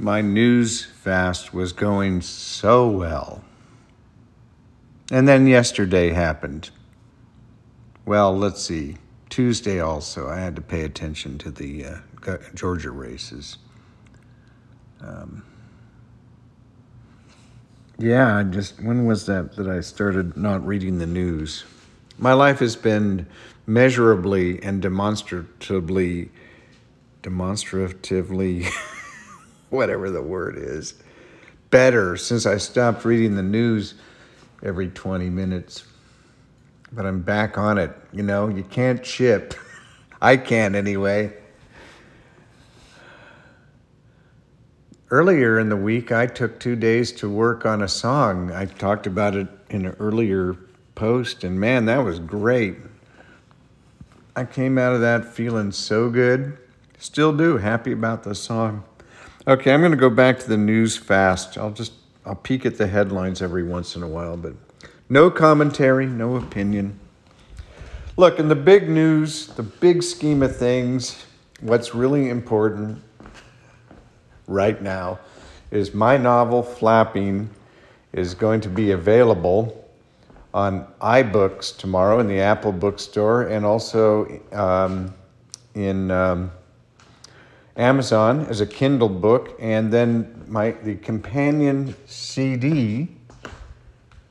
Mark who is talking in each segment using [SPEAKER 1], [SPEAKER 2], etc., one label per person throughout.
[SPEAKER 1] my news fast was going so well. And then yesterday happened. Well, let's see. Tuesday also, I had to pay attention to the uh, Georgia races. Um, yeah, I just when was that that I started not reading the news? My life has been measurably and demonstratively, demonstratively, whatever the word is, better since I stopped reading the news every 20 minutes. But I'm back on it. You know, you can't chip. I can't anyway. Earlier in the week, I took two days to work on a song. I talked about it in an earlier post, and man, that was great. I came out of that feeling so good. Still do. Happy about the song. Okay, I'm going to go back to the news fast. I'll just I'll peek at the headlines every once in a while, but no commentary, no opinion. Look, in the big news, the big scheme of things, what's really important right now is my novel Flapping is going to be available on iBooks tomorrow in the Apple bookstore and also um, in um, Amazon as a Kindle book, and then my the companion CD,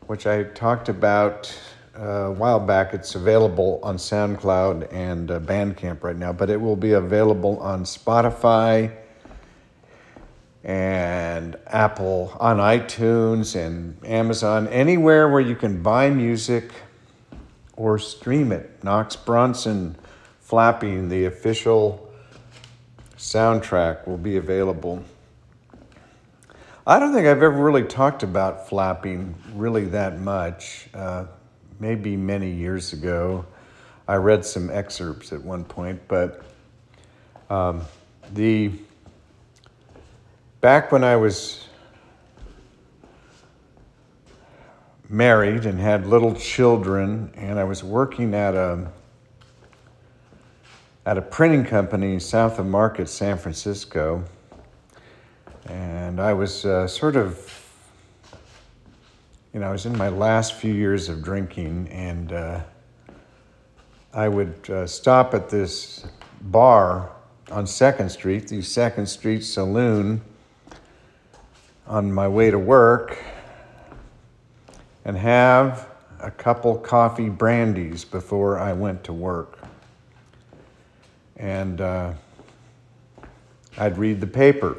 [SPEAKER 1] which I talked about uh, a while back. It's available on SoundCloud and uh, Bandcamp right now, but it will be available on Spotify and Apple on iTunes and Amazon, anywhere where you can buy music or stream it. Knox Bronson Flapping, the official soundtrack, will be available. I don't think I've ever really talked about flapping really that much. Uh, maybe many years ago. I read some excerpts at one point, but um, the back when I was married and had little children, and I was working at a at a printing company south of Market, San Francisco, and I was uh, sort of, you know, I was in my last few years of drinking, and uh, I would uh, stop at this bar on Second Street, the Second Street Saloon on my way to work and have a couple coffee brandies before I went to work. And uh, I'd read the paper.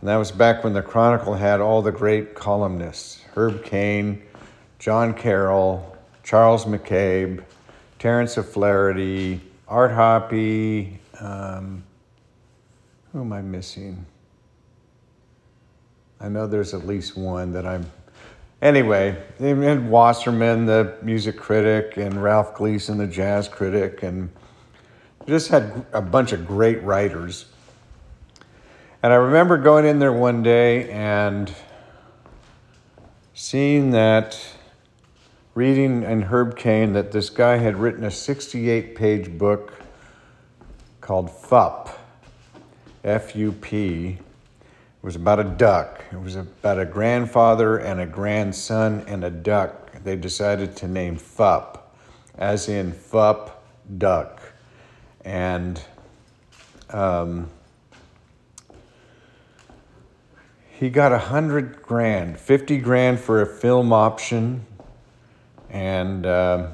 [SPEAKER 1] And that was back when the Chronicle had all the great columnists Herb Caen, Jon Carroll, Charles McCabe, Terence O'Flaherty, Art Hoppe. Um, who am I missing? I know there's at least one that I'm. Anyway, and Wasserman, the music critic, and Ralph Gleason, the jazz critic, and just had a bunch of great writers. And I remember going in there one day and seeing that, reading in Herb Caen that this guy had written a 68 page book called FUP, F U P, it was about a duck. It was about a grandfather and a grandson and a duck. They decided to name Fup, as in Fup Duck. And um, he got a hundred grand, 50 grand for a film option, and uh,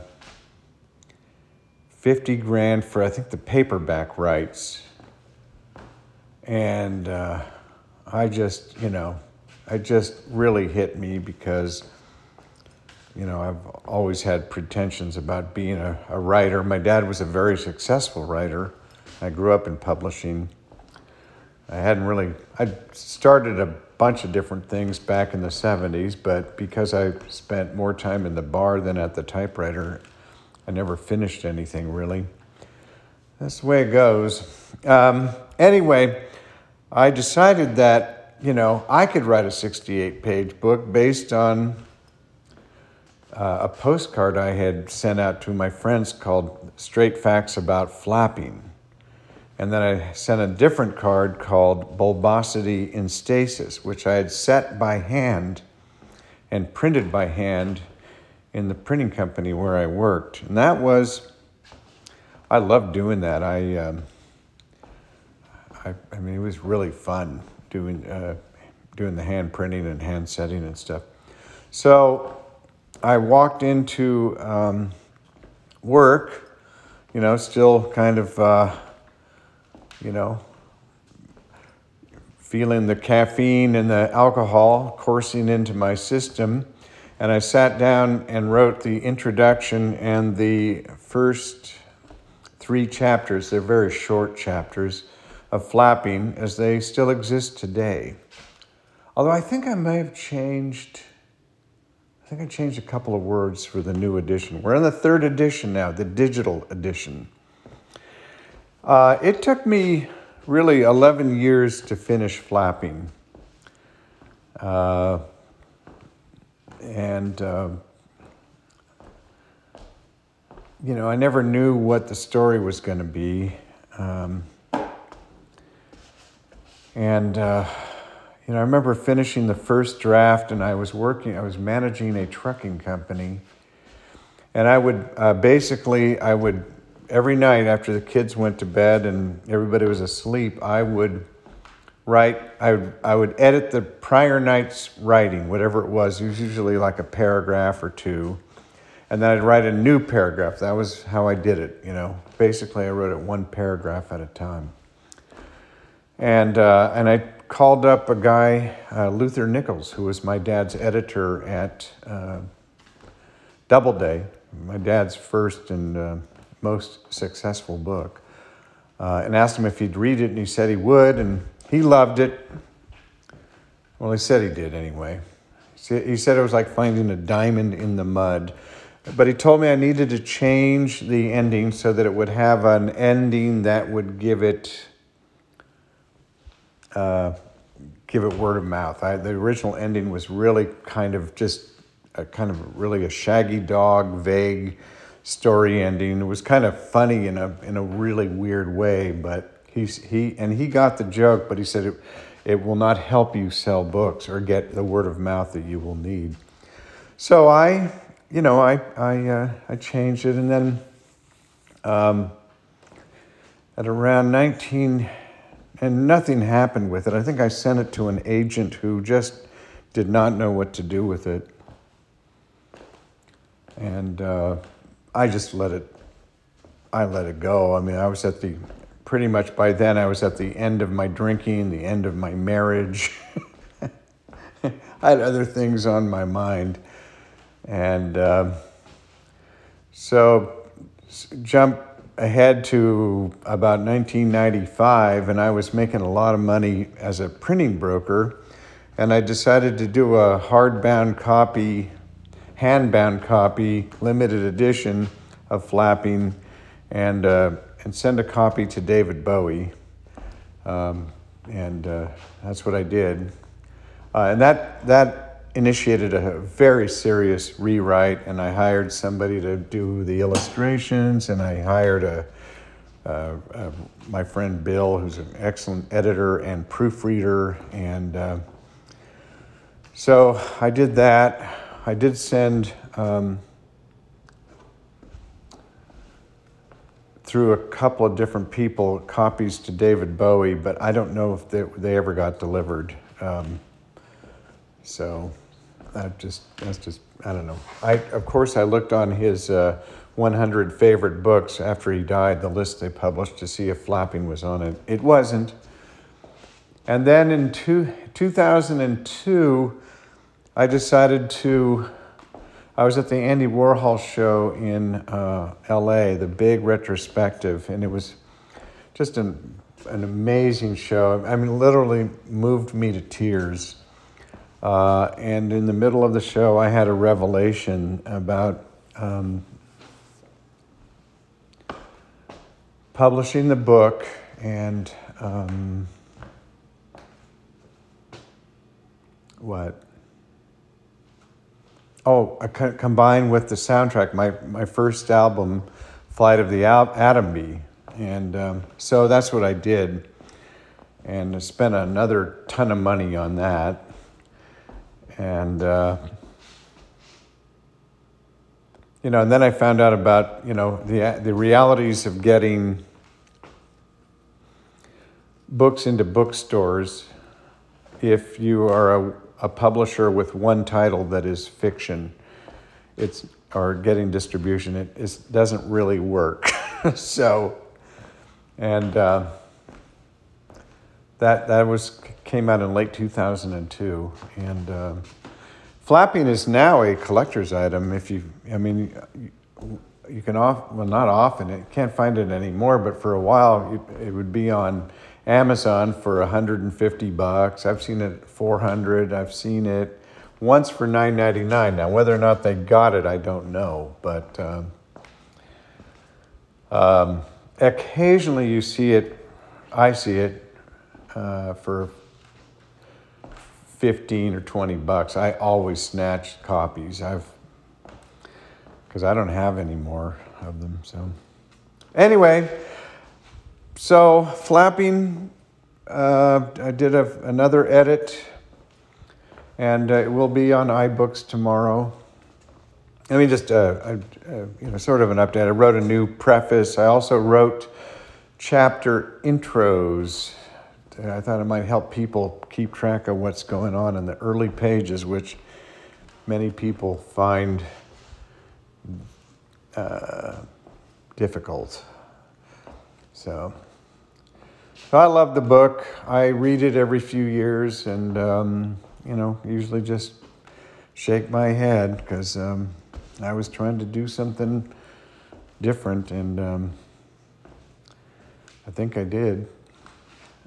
[SPEAKER 1] 50 grand for, I think, the paperback rights. And uh, I just, you know, it just really hit me because, you know, I've always had pretensions about being a, a writer. My dad was a very successful writer. I grew up in publishing. I hadn't really, I started a bunch of different things back in the 70s, but because I spent more time in the bar than at the typewriter, I never finished anything really. That's the way it goes. Um, anyway, I decided that, you know, I could write a 68 page book based on uh, a postcard I had sent out to my friends called Straight Facts About Flapping. And then I sent a different card called Bulbosity in Stasis, which I had set by hand and printed by hand in the printing company where I worked. And that was, I loved doing that. I, um, I, I mean, it was really fun doing, uh, doing the hand printing and hand setting and stuff. So I walked into um, work, you know, still kind of, uh, you know, feeling the caffeine and the alcohol coursing into my system. And I sat down and wrote the introduction and the first three chapters. They're very short chapters of flapping as they still exist today. Although I think I may have changed, think I changed a couple of words for the new edition. We're in the third edition now, the digital edition. Uh, it took me really 11 years to finish flapping. Uh, and, uh, you know, I never knew what the story was going to be. Um, and, uh, you know, I remember finishing the first draft and I was working, I was managing a trucking company. And I would uh, basically, I would every night after the kids went to bed and everybody was asleep, I would write, I would, I would edit the prior night's writing, whatever it was. It was usually like a paragraph or two. And then I'd write a new paragraph. That was how I did it, you know. Basically, I wrote it one paragraph at a time. And, uh, and I called up a guy, uh, Luther Nichols, who was my dad's editor at uh, Doubleday, my dad's first and uh, most successful book, uh, and asked him if he'd read it, and he said he would, and he loved it. Well, he said he did anyway. He said it was like finding a diamond in the mud. But he told me I needed to change the ending so that it would have an ending that would give it uh, give it word of mouth. I, the original ending was really kind of just a kind of really a shaggy dog, vague story ending. It was kind of funny in a in a really weird way, but he's he and he got the joke, but he said it it will not help you sell books or get the word of mouth that you will need. So I, you know, I I uh, I changed it, and then um, at around nineteen, and nothing happened with it. I think I sent it to an agent who just did not know what to do with it, and. Uh, I just let it, I let it go. I mean, I was at the, pretty much by then, I was at the end of my drinking, the end of my marriage. I had other things on my mind. And uh, so jump ahead to about 1995, and I was making a lot of money as a printing broker. And I decided to do a hardbound copy hand-bound copy, limited edition of Flapping, and uh, and send a copy to David Bowie, um, and uh, that's what I did, uh, and that that initiated a very serious rewrite, and I hired somebody to do the illustrations, and I hired a. Uh, uh, my friend Bill, who's an excellent editor and proofreader, and uh, so I did that. I did send um, through a couple of different people copies to David Bowie, but I don't know if they, they ever got delivered. Um, so that just that's just I don't know. I of course I looked on his uh, 100 favorite books after he died, the list they published to see if flapping was on it. It wasn't. And then in two, 2002, I decided to. I was at the Andy Warhol show in uh, LA, the big retrospective, and it was just an, an amazing show. I mean, literally moved me to tears. Uh, and in the middle of the show, I had a revelation about um, publishing the book and um, what? Oh, combined with the soundtrack, my, my first album, Flight of the Al- Atom Bee, And um, so that's what I did. And I spent another ton of money on that. And, uh, you know, and then I found out about, you know, the, the realities of getting books into bookstores if you are a, a publisher with one title that is fiction. It's or getting distribution, it is, doesn't really work. so, and uh, that that was came out in late 2002, and uh, flapping is now a collector's item. If you, I mean, you, you can off well not often, It can't find it anymore, but for a while it would be on Amazon for 150 bucks. I've seen it at 400. I've seen it once for 9.99. Now, whether or not they got it, I don't know, but um, um, occasionally you see it. I see it uh, for 15 or 20 bucks. I always snatch copies. I've because I don't have any more of them. So, anyway, so flapping, uh, I did a, another edit and uh, it will be on iBooks tomorrow. I mean, just uh, uh, you know, sort of an update. I wrote a new preface. I also wrote chapter intros. I thought it might help people keep track of what's going on in the early pages, which many people find uh, difficult. So, so I love the book. I read it every few years, and um, you know, usually just shake my head because um, I was trying to do something different, and um, I think I did.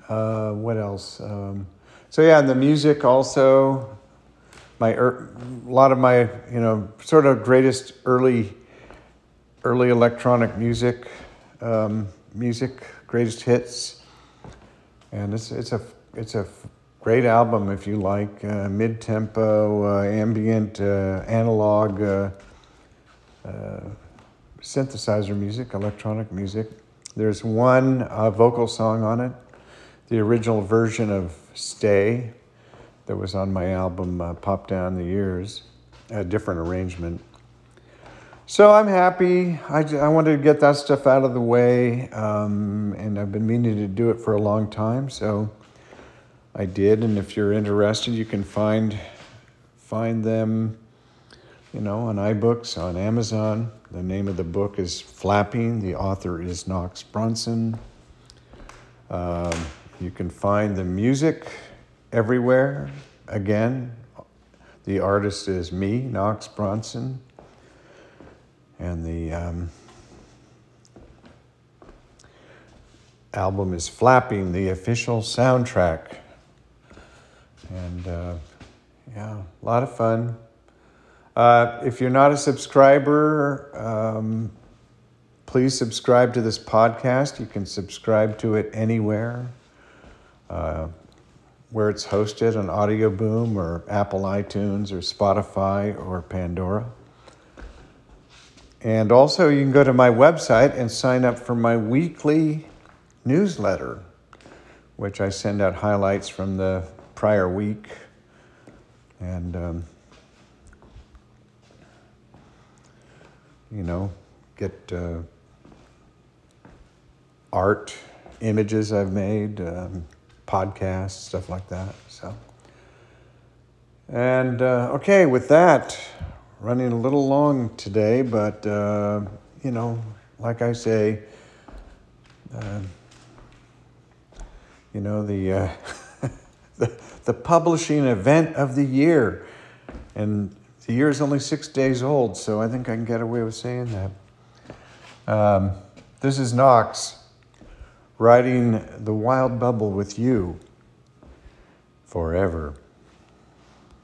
[SPEAKER 1] Uh, what else? Um, so yeah, the music also. My er, a lot of my you know sort of greatest early early electronic music um, music greatest hits, and it's it's a it's a great album if you like uh, mid tempo, uh, ambient, uh, analog, uh, uh, synthesizer music, electronic music. There's one vocal song on it, the original version of Stay that was on my album Pop Down the Years, a different arrangement. So I'm happy. I, I wanted to get that stuff out of the way, um, and I've been meaning to do it for a long time. So I did, and if you're interested, you can find find them, you know, on iBooks, on Amazon. The name of the book is Flapping. The author is Knox Bronson. Um, you can find the music everywhere. Again, the artist is me, Knox Bronson, and the um, album is Flapping, the official soundtrack and uh, yeah, a lot of fun. Uh, if you're not a subscriber, um, please subscribe to this podcast. You can subscribe to it anywhere uh, where it's hosted on Audio Boom or Apple iTunes or Spotify or Pandora. And also, you can go to my website and sign up for my weekly newsletter, which I send out highlights from the prior week. And, um, you know, get uh, art, images I've made, um, podcasts, stuff like that. So, and uh, okay, with that, running a little long today, but uh, you know, like I say, uh, you know the. Uh, the, the publishing event of the year. And the year is only six days old, so I think I can get away with saying that. Um, this is Knox riding the wild bubble with you forever.